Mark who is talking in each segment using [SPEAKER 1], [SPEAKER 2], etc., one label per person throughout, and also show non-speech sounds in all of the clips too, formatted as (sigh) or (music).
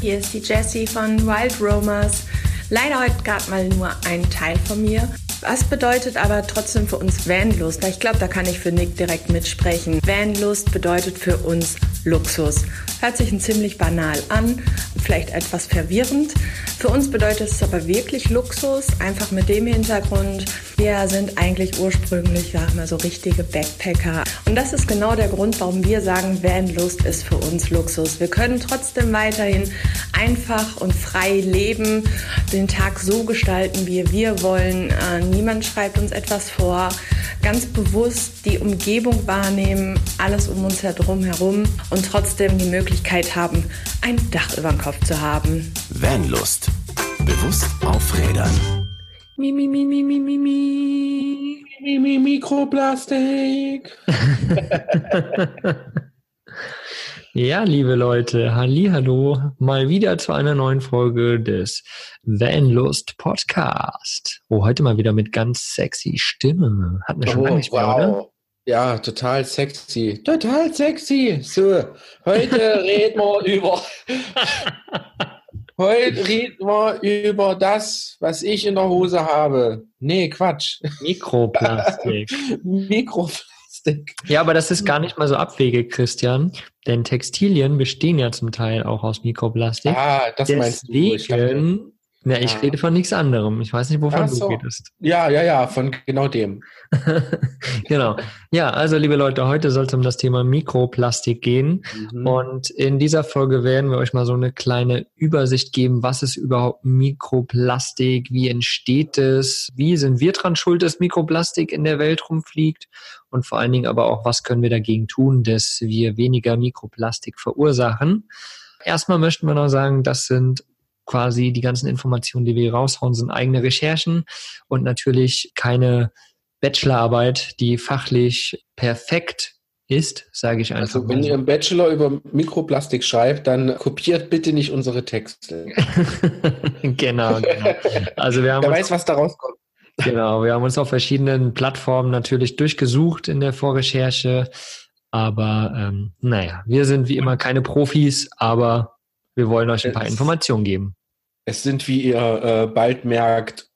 [SPEAKER 1] Hier ist die Jessie von Wild Romers. Leider heute gerade mal nur ein Teil von mir. Was bedeutet aber trotzdem für uns Vanlust? Ich glaube, da kann ich für Nick direkt mitsprechen. Vanlust bedeutet für uns Luxus. Hört sich ziemlich banal an, vielleicht etwas verwirrend. Für uns bedeutet es aber wirklich Luxus, einfach mit dem Hintergrund, wir sind eigentlich ursprünglich ja immer so richtige Backpacker. Und das ist genau der Grund, warum wir sagen, Vanlust ist für uns Luxus. Wir können trotzdem weiterhin einfach und frei leben, den Tag so gestalten, wie wir wollen. Äh, niemand schreibt uns etwas vor. Ganz bewusst die Umgebung wahrnehmen, alles um uns herum herum und trotzdem die Möglichkeit haben, ein Dach über dem Kopf zu haben.
[SPEAKER 2] Vanlust. Bewusst aufrädern.
[SPEAKER 3] Mi, mi, mi, mi, mi, mi, mi. Mi, mi, Mikroplastik. (laughs)
[SPEAKER 4] ja, liebe Leute, hallo, mal wieder zu einer neuen Folge des Vanlust Podcast. Oh, heute mal wieder mit ganz sexy Stimme. Hatten wir schon oh, lange nicht mehr, wow. oder?
[SPEAKER 3] Ja, total sexy. Total sexy. So, heute (laughs) reden wir über (laughs) Heute reden wir über das, was ich in der Hose habe. Nee, Quatsch.
[SPEAKER 4] Mikroplastik. (laughs)
[SPEAKER 3] Mikroplastik.
[SPEAKER 4] Ja, aber das ist gar nicht mal so abwegig, Christian. Denn Textilien bestehen ja zum Teil auch aus Mikroplastik.
[SPEAKER 3] Ah, das
[SPEAKER 4] Deswegen
[SPEAKER 3] meinst
[SPEAKER 4] du. Na, ich ja. rede von nichts anderem. Ich weiß nicht, wovon so. du redest.
[SPEAKER 3] Ja, ja, ja, von genau dem. (laughs)
[SPEAKER 4] genau. Ja, also liebe Leute, heute soll es um das Thema Mikroplastik gehen. Mhm. Und in dieser Folge werden wir euch mal so eine kleine Übersicht geben, was ist überhaupt Mikroplastik, wie entsteht es, wie sind wir dran schuld, dass Mikroplastik in der Welt rumfliegt und vor allen Dingen aber auch, was können wir dagegen tun, dass wir weniger Mikroplastik verursachen. Erstmal möchten wir noch sagen, das sind quasi die ganzen Informationen, die wir hier raushauen, sind eigene Recherchen und natürlich keine Bachelorarbeit, die fachlich perfekt ist, sage ich einfach.
[SPEAKER 3] Also wenn ihr im Bachelor über Mikroplastik schreibt, dann kopiert bitte nicht unsere Texte. (laughs)
[SPEAKER 4] genau, genau. Also wir haben
[SPEAKER 3] Wer weiß, was da rauskommt.
[SPEAKER 4] Genau, wir haben uns auf verschiedenen Plattformen natürlich durchgesucht in der Vorrecherche. Aber ähm, naja, wir sind wie immer keine Profis, aber wir wollen euch ein paar Informationen geben.
[SPEAKER 3] Es sind, wie ihr äh, bald merkt,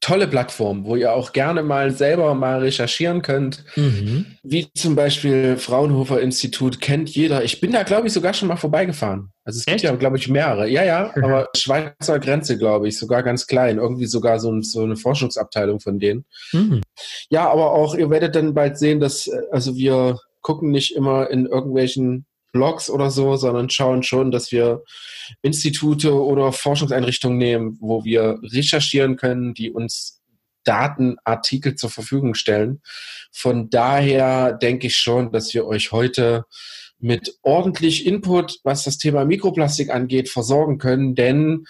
[SPEAKER 3] tolle Plattformen, wo ihr auch gerne mal selber mal recherchieren könnt. Mhm. Wie zum Beispiel Fraunhofer Institut kennt jeder. Ich bin da, glaube ich, sogar schon mal vorbeigefahren. Also es gibt Echt? ja, glaube ich, mehrere. Ja, ja, (laughs) aber Schweizer Grenze, glaube ich, sogar ganz klein. Irgendwie sogar so, so eine Forschungsabteilung von denen. Mhm. Ja, aber auch, ihr werdet dann bald sehen, dass, äh, also wir gucken nicht immer in irgendwelchen Blogs oder so, sondern schauen schon, dass wir Institute oder Forschungseinrichtungen nehmen, wo wir recherchieren können, die uns Datenartikel zur Verfügung stellen. Von daher denke ich schon, dass wir euch heute mit ordentlich Input, was das Thema Mikroplastik angeht, versorgen können, denn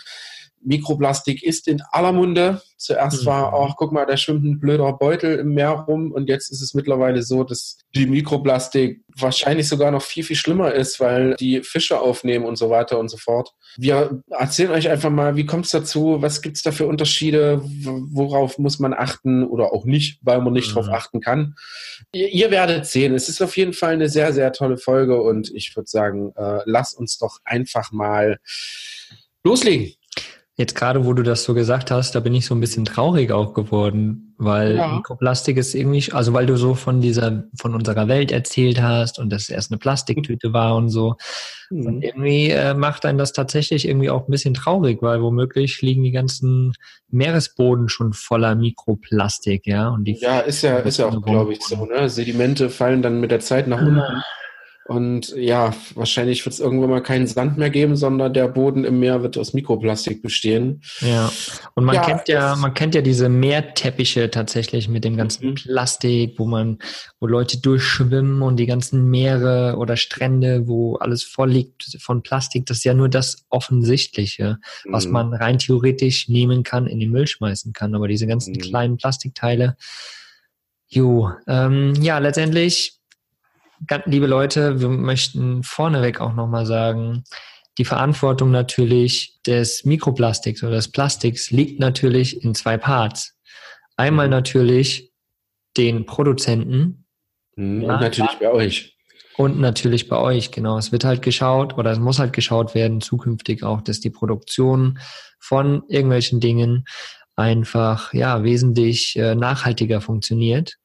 [SPEAKER 3] Mikroplastik ist in aller Munde. Zuerst mhm. war auch, guck mal, da schwimmt ein blöder Beutel im Meer rum und jetzt ist es mittlerweile so, dass die Mikroplastik wahrscheinlich sogar noch viel, viel schlimmer ist, weil die Fische aufnehmen und so weiter und so fort. Wir erzählen euch einfach mal, wie kommt es dazu, was gibt es da für Unterschiede, worauf muss man achten oder auch nicht, weil man nicht mhm. drauf achten kann. Ihr, ihr, werdet sehen, es ist auf jeden Fall eine sehr, sehr tolle Folge und ich würde sagen, äh, lass uns doch einfach mal loslegen.
[SPEAKER 4] Jetzt gerade, wo du das so gesagt hast, da bin ich so ein bisschen traurig auch geworden, weil ja. Mikroplastik ist irgendwie, also weil du so von dieser, von unserer Welt erzählt hast und dass es erst eine Plastiktüte war und so. Mhm. Und irgendwie äh, macht einen das tatsächlich irgendwie auch ein bisschen traurig, weil womöglich liegen die ganzen Meeresboden schon voller Mikroplastik, ja. Und die
[SPEAKER 3] ja, ist ja, ist ja auch, glaube ich, so, ne? Sedimente fallen dann mit der Zeit nach unten. Und ja, wahrscheinlich wird es irgendwann mal keinen Sand mehr geben, sondern der Boden im Meer wird aus Mikroplastik bestehen.
[SPEAKER 4] Ja. Und man ja, kennt ja, man kennt ja diese Meerteppiche tatsächlich mit dem ganzen mhm. Plastik, wo man, wo Leute durchschwimmen und die ganzen Meere oder Strände, wo alles voll liegt von Plastik. Das ist ja nur das Offensichtliche, mhm. was man rein theoretisch nehmen kann, in den Müll schmeißen kann. Aber diese ganzen mhm. kleinen Plastikteile, jo, ähm, ja, letztendlich liebe Leute, wir möchten vorneweg auch nochmal sagen, die Verantwortung natürlich des Mikroplastiks oder des Plastiks liegt natürlich in zwei Parts. Einmal mhm. natürlich den Produzenten.
[SPEAKER 3] Mhm, und ja, natürlich bei euch.
[SPEAKER 4] Und natürlich bei euch, genau. Es wird halt geschaut oder es muss halt geschaut werden, zukünftig auch, dass die Produktion von irgendwelchen Dingen einfach, ja, wesentlich äh, nachhaltiger funktioniert.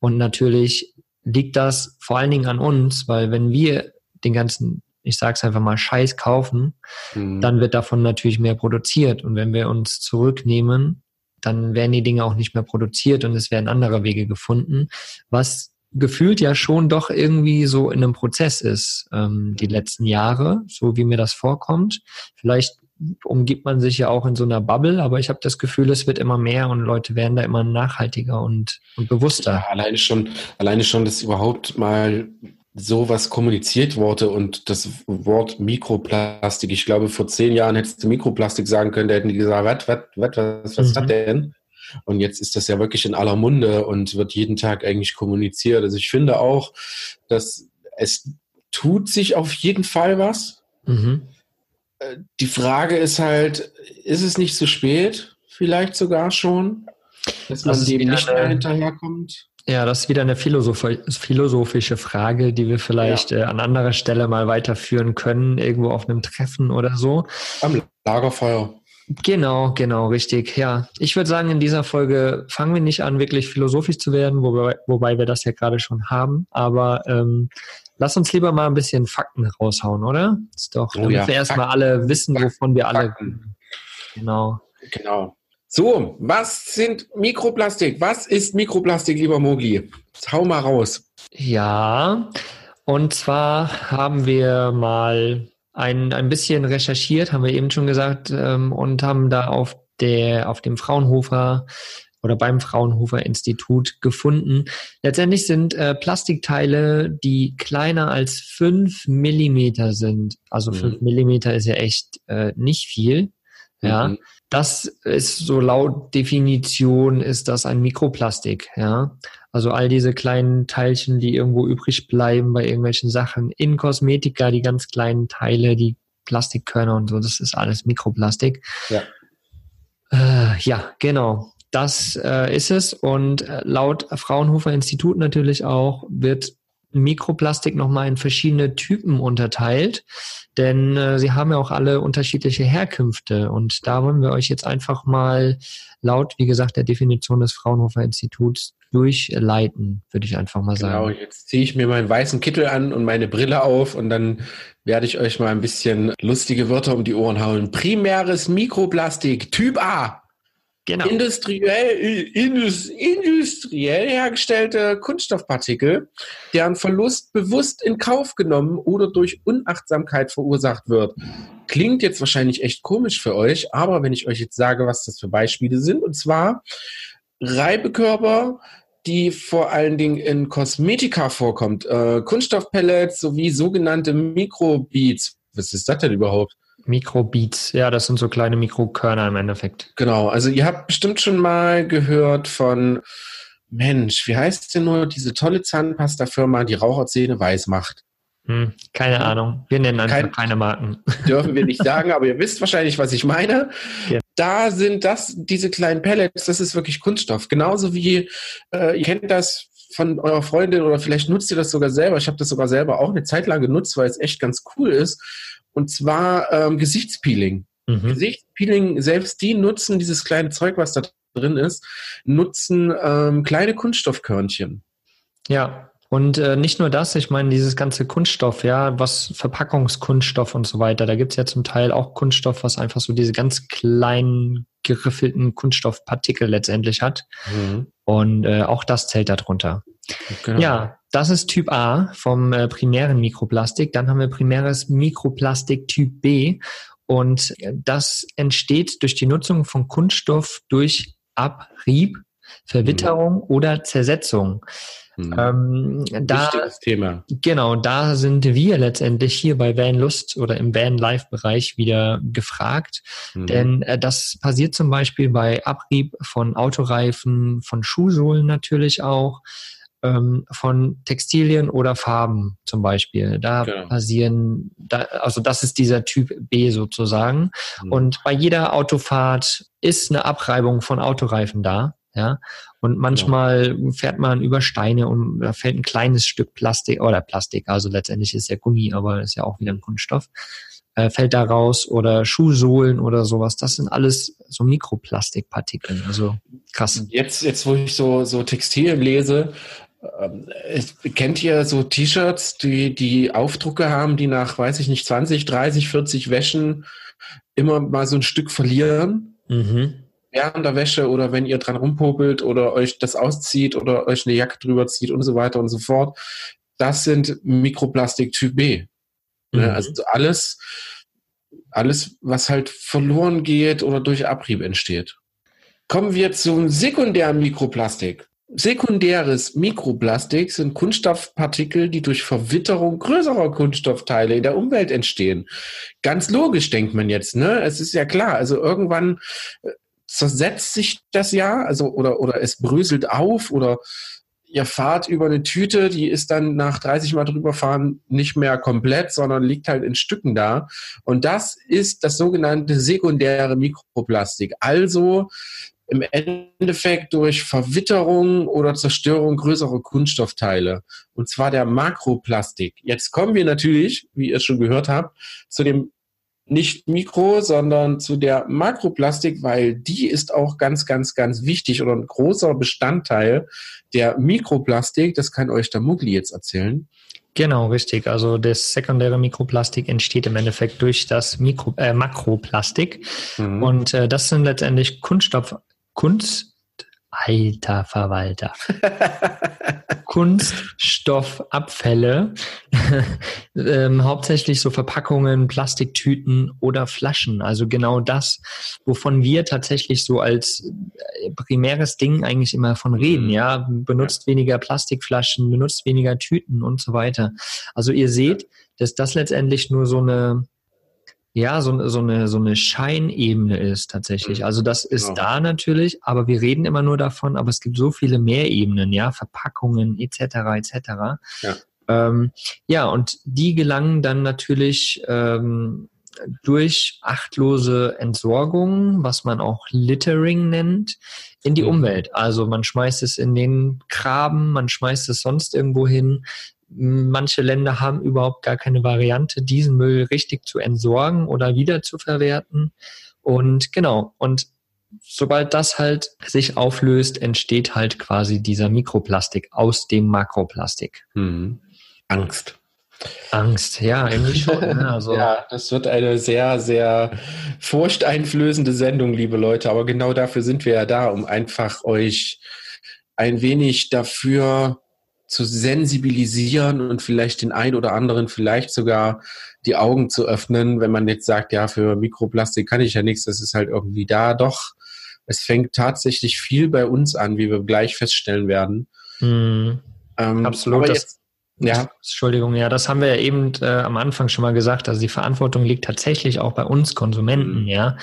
[SPEAKER 4] Und natürlich liegt das vor allen Dingen an uns, weil wenn wir den ganzen, ich sag's einfach mal, Scheiß kaufen, mhm. dann wird davon natürlich mehr produziert. Und wenn wir uns zurücknehmen, dann werden die Dinge auch nicht mehr produziert und es werden andere Wege gefunden, was gefühlt ja schon doch irgendwie so in einem Prozess ist, ähm, die letzten Jahre, so wie mir das vorkommt. Vielleicht umgibt man sich ja auch in so einer Bubble, aber ich habe das Gefühl, es wird immer mehr und Leute werden da immer nachhaltiger und, und bewusster. Ja,
[SPEAKER 3] alleine schon, alleine schon, dass überhaupt mal sowas kommuniziert wurde und das Wort Mikroplastik, ich glaube, vor zehn Jahren hättest du Mikroplastik sagen können, da hätten die gesagt, was, was, was, was, was mhm. hat denn? Und jetzt ist das ja wirklich in aller Munde und wird jeden Tag eigentlich kommuniziert. Also ich finde auch, dass es tut sich auf jeden Fall was. Mhm. Die Frage ist halt, ist es nicht zu spät? Vielleicht sogar schon, dass man dem nicht mehr hinterherkommt?
[SPEAKER 4] Ja, das ist wieder eine philosophische Frage, die wir vielleicht ja. äh, an anderer Stelle mal weiterführen können, irgendwo auf einem Treffen oder so.
[SPEAKER 3] Am Lagerfeuer.
[SPEAKER 4] Genau, genau, richtig. Ja, ich würde sagen, in dieser Folge fangen wir nicht an, wirklich philosophisch zu werden, wobei, wobei wir das ja gerade schon haben. Aber ähm, lass uns lieber mal ein bisschen Fakten raushauen, oder? ist doch, oh, damit ja. wir erstmal alle wissen, wovon wir alle. Fakten.
[SPEAKER 3] Genau. Genau. So, was sind Mikroplastik? Was ist Mikroplastik, lieber Mogli? Hau mal raus.
[SPEAKER 4] Ja, und zwar haben wir mal ein, ein bisschen recherchiert, haben wir eben schon gesagt, ähm, und haben da auf der, auf dem Fraunhofer oder beim Fraunhofer Institut gefunden. Letztendlich sind äh, Plastikteile, die kleiner als fünf Millimeter sind. Also fünf mhm. Millimeter ist ja echt äh, nicht viel. Ja, mhm. das ist so laut Definition ist das ein Mikroplastik. Ja, also all diese kleinen Teilchen, die irgendwo übrig bleiben bei irgendwelchen Sachen. In Kosmetika, die ganz kleinen Teile, die Plastikkörner und so, das ist alles Mikroplastik. Ja, äh, ja genau. Das äh, ist es. Und äh, laut Fraunhofer Institut natürlich auch wird Mikroplastik nochmal in verschiedene Typen unterteilt, denn äh, sie haben ja auch alle unterschiedliche Herkünfte und da wollen wir euch jetzt einfach mal laut, wie gesagt, der Definition des Fraunhofer Instituts durchleiten, würde ich einfach mal sagen.
[SPEAKER 3] Genau, jetzt ziehe ich mir meinen weißen Kittel an und meine Brille auf und dann werde ich euch mal ein bisschen lustige Wörter um die Ohren hauen. Primäres Mikroplastik, Typ A. Genau. Industriell, indus, industriell hergestellte Kunststoffpartikel, deren Verlust bewusst in Kauf genommen oder durch Unachtsamkeit verursacht wird. Klingt jetzt wahrscheinlich echt komisch für euch, aber wenn ich euch jetzt sage, was das für Beispiele sind, und zwar Reibekörper, die vor allen Dingen in Kosmetika vorkommt, äh, Kunststoffpellets sowie sogenannte Mikrobeads. Was ist das denn überhaupt?
[SPEAKER 4] Mikrobeads, ja, das sind so kleine Mikrokörner im Endeffekt.
[SPEAKER 3] Genau, also ihr habt bestimmt schon mal gehört von, Mensch, wie heißt denn nur diese tolle Zahnpasta-Firma, die Raucherzähne weiß macht?
[SPEAKER 4] Hm, keine Ahnung. Wir nennen einfach Kein, keine Marken. (laughs)
[SPEAKER 3] Dürfen wir nicht sagen, aber ihr wisst wahrscheinlich, was ich meine. Ja. Da sind das, diese kleinen Pellets, das ist wirklich Kunststoff. Genauso wie, äh, ihr kennt das von eurer Freundin oder vielleicht nutzt ihr das sogar selber. Ich habe das sogar selber auch eine Zeit lang genutzt, weil es echt ganz cool ist. Und zwar ähm, Gesichtspeeling. Mhm. Gesichtspeeling, selbst die nutzen dieses kleine Zeug, was da drin ist, nutzen ähm, kleine Kunststoffkörnchen.
[SPEAKER 4] Ja, und äh, nicht nur das, ich meine, dieses ganze Kunststoff, ja, was Verpackungskunststoff und so weiter, da gibt's ja zum Teil auch Kunststoff, was einfach so diese ganz kleinen geriffelten Kunststoffpartikel letztendlich hat. Mhm. Und äh, auch das zählt darunter. Genau. Ja, das ist Typ A vom äh, primären Mikroplastik. Dann haben wir primäres Mikroplastik Typ B. Und das entsteht durch die Nutzung von Kunststoff durch Abrieb, Verwitterung mhm. oder Zersetzung.
[SPEAKER 3] Mhm. Ähm, da, Wichtiges Thema.
[SPEAKER 4] Genau, da sind wir letztendlich hier bei Van Lust oder im Van Life Bereich wieder gefragt. Mhm. Denn äh, das passiert zum Beispiel bei Abrieb von Autoreifen, von Schuhsohlen natürlich auch ähm, von Textilien oder Farben zum Beispiel. Da genau. passieren, da, also das ist dieser Typ B sozusagen. Mhm. Und bei jeder Autofahrt ist eine Abreibung von Autoreifen da. ja. Und manchmal ja. fährt man über Steine und da fällt ein kleines Stück Plastik oder Plastik, also letztendlich ist ja Gummi, aber ist ja auch wieder ein Kunststoff, äh, fällt da raus oder Schuhsohlen oder sowas. Das sind alles so Mikroplastikpartikel. Also krass.
[SPEAKER 3] Jetzt, jetzt wo ich so, so Textilien lese, kennt ihr so T-Shirts, die, die Aufdrucke haben, die nach, weiß ich nicht, 20, 30, 40 Wäschen immer mal so ein Stück verlieren? Mhm. Während der Wäsche oder wenn ihr dran rumpopelt oder euch das auszieht oder euch eine Jacke drüber zieht und so weiter und so fort. Das sind Mikroplastik Typ B. Ne, mhm. Also alles, alles, was halt verloren geht oder durch Abrieb entsteht. Kommen wir zum sekundären Mikroplastik. Sekundäres Mikroplastik sind Kunststoffpartikel, die durch Verwitterung größerer Kunststoffteile in der Umwelt entstehen. Ganz logisch denkt man jetzt, ne? Es ist ja klar, also irgendwann äh, zersetzt sich das ja, also oder oder es bröselt auf oder ihr fahrt über eine Tüte, die ist dann nach 30 Mal drüber fahren nicht mehr komplett, sondern liegt halt in Stücken da. Und das ist das sogenannte sekundäre Mikroplastik. Also im Endeffekt durch Verwitterung oder Zerstörung größerer Kunststoffteile. Und zwar der Makroplastik. Jetzt kommen wir natürlich, wie ihr schon gehört habt, zu dem nicht Mikro, sondern zu der Makroplastik, weil die ist auch ganz, ganz, ganz wichtig oder ein großer Bestandteil der Mikroplastik. Das kann euch der Mugli jetzt erzählen.
[SPEAKER 4] Genau, richtig. Also das sekundäre Mikroplastik entsteht im Endeffekt durch das Mikro, äh, Makroplastik. Mhm. Und äh, das sind letztendlich Kunststoff, Kunst, alter Verwalter. (laughs) Kunststoffabfälle, (laughs) ähm, hauptsächlich so Verpackungen, Plastiktüten oder Flaschen. Also genau das, wovon wir tatsächlich so als äh, primäres Ding eigentlich immer von reden. Mhm. Ja, benutzt weniger Plastikflaschen, benutzt weniger Tüten und so weiter. Also ihr seht, dass das letztendlich nur so eine ja, so, so, eine, so eine Scheinebene ist tatsächlich. Also das ist ja. da natürlich, aber wir reden immer nur davon, aber es gibt so viele mehr Ebenen, ja, Verpackungen etc. etc. Ja. Ähm, ja, und die gelangen dann natürlich ähm, durch achtlose Entsorgung, was man auch Littering nennt, in die mhm. Umwelt. Also man schmeißt es in den Graben, man schmeißt es sonst irgendwo hin. Manche Länder haben überhaupt gar keine Variante, diesen Müll richtig zu entsorgen oder wieder zu verwerten. Und genau, und sobald das halt sich auflöst, entsteht halt quasi dieser Mikroplastik aus dem Makroplastik.
[SPEAKER 3] Hm. Angst.
[SPEAKER 4] Angst, ja, irgendwie (laughs) schon.
[SPEAKER 3] Ja, also. ja, das wird eine sehr, sehr furchteinflößende Sendung, liebe Leute. Aber genau dafür sind wir ja da, um einfach euch ein wenig dafür zu sensibilisieren und vielleicht den einen oder anderen vielleicht sogar die Augen zu öffnen, wenn man jetzt sagt, ja, für Mikroplastik kann ich ja nichts, das ist halt irgendwie da. Doch, es fängt tatsächlich viel bei uns an, wie wir gleich feststellen werden.
[SPEAKER 4] Mhm. Ähm, Absolut. Jetzt, ja. Entschuldigung, ja, das haben wir ja eben äh, am Anfang schon mal gesagt. Also die Verantwortung liegt tatsächlich auch bei uns Konsumenten, mhm. ja.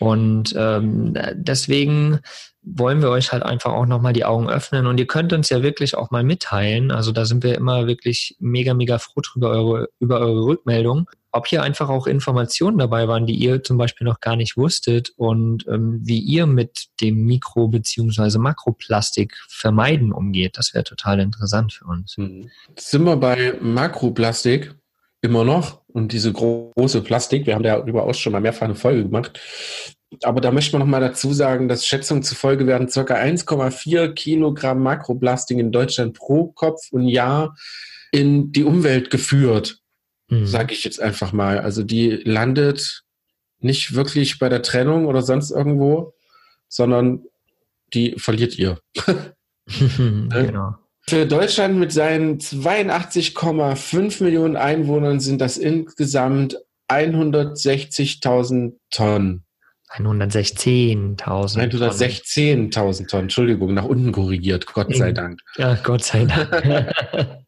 [SPEAKER 4] Und ähm, deswegen wollen wir euch halt einfach auch nochmal die Augen öffnen und ihr könnt uns ja wirklich auch mal mitteilen. Also da sind wir immer wirklich mega, mega froh drüber eure, über eure Rückmeldung. Ob hier einfach auch Informationen dabei waren, die ihr zum Beispiel noch gar nicht wusstet und ähm, wie ihr mit dem Mikro- beziehungsweise Makroplastik vermeiden umgeht. Das wäre total interessant für uns.
[SPEAKER 3] Hm. Sind wir bei Makroplastik immer noch und diese große Plastik, wir haben darüber auch schon mal mehrfach eine Folge gemacht, aber da möchte man nochmal dazu sagen, dass Schätzungen zufolge werden ca. 1,4 Kilogramm Makroplastik in Deutschland pro Kopf und Jahr in die Umwelt geführt, mhm. sage ich jetzt einfach mal. Also die landet nicht wirklich bei der Trennung oder sonst irgendwo, sondern die verliert ihr. (laughs) (laughs) genau. Für Deutschland mit seinen 82,5 Millionen Einwohnern sind das insgesamt 160.000 Tonnen.
[SPEAKER 4] 116.000.
[SPEAKER 3] 116.000 Tonnen, Entschuldigung, nach unten korrigiert, Gott sei Dank.
[SPEAKER 4] Ja, Gott sei Dank. (laughs)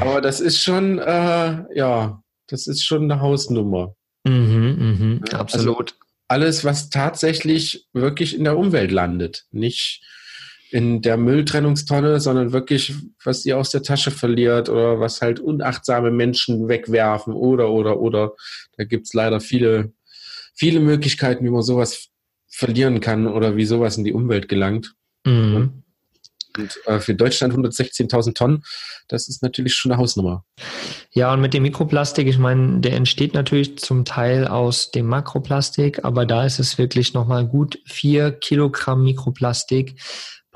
[SPEAKER 3] Aber das ist schon, äh, ja, das ist schon eine Hausnummer.
[SPEAKER 4] Mhm, mh, absolut. Also
[SPEAKER 3] alles, was tatsächlich wirklich in der Umwelt landet, nicht in der Mülltrennungstonne, sondern wirklich, was ihr aus der Tasche verliert oder was halt unachtsame Menschen wegwerfen oder, oder, oder. Da gibt es leider viele viele Möglichkeiten, wie man sowas verlieren kann oder wie sowas in die Umwelt gelangt. Mhm. Und äh, für Deutschland 116.000 Tonnen, das ist natürlich schon eine Hausnummer.
[SPEAKER 4] Ja, und mit dem Mikroplastik, ich meine, der entsteht natürlich zum Teil aus dem Makroplastik, aber da ist es wirklich nochmal gut vier Kilogramm Mikroplastik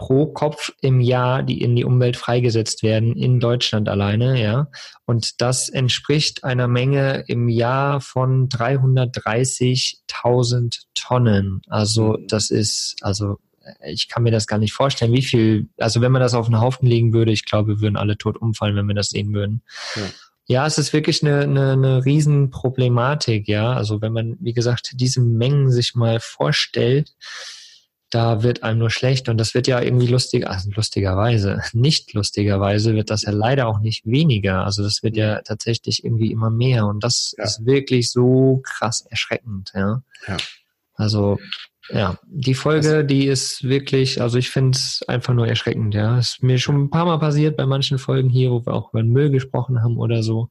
[SPEAKER 4] pro Kopf im Jahr, die in die Umwelt freigesetzt werden, in Deutschland alleine, ja. Und das entspricht einer Menge im Jahr von 330.000 Tonnen. Also mhm. das ist, also ich kann mir das gar nicht vorstellen, wie viel, also wenn man das auf einen Haufen legen würde, ich glaube, wir würden alle tot umfallen, wenn wir das sehen würden. Ja. Ja, es ist wirklich eine, eine, eine Riesenproblematik, ja. Also wenn man, wie gesagt, diese Mengen sich mal vorstellt, da wird einem nur schlecht und das wird ja irgendwie lustig, also lustigerweise, (laughs) nicht lustigerweise wird das ja leider auch nicht weniger. Also das wird ja tatsächlich irgendwie immer mehr und das ja. ist wirklich so krass erschreckend, ja. ja. Also ja, die Folge, die ist wirklich, also ich finde es einfach nur erschreckend, ja. Ist mir schon ein paar Mal passiert bei manchen Folgen hier, wo wir auch über den Müll gesprochen haben oder so.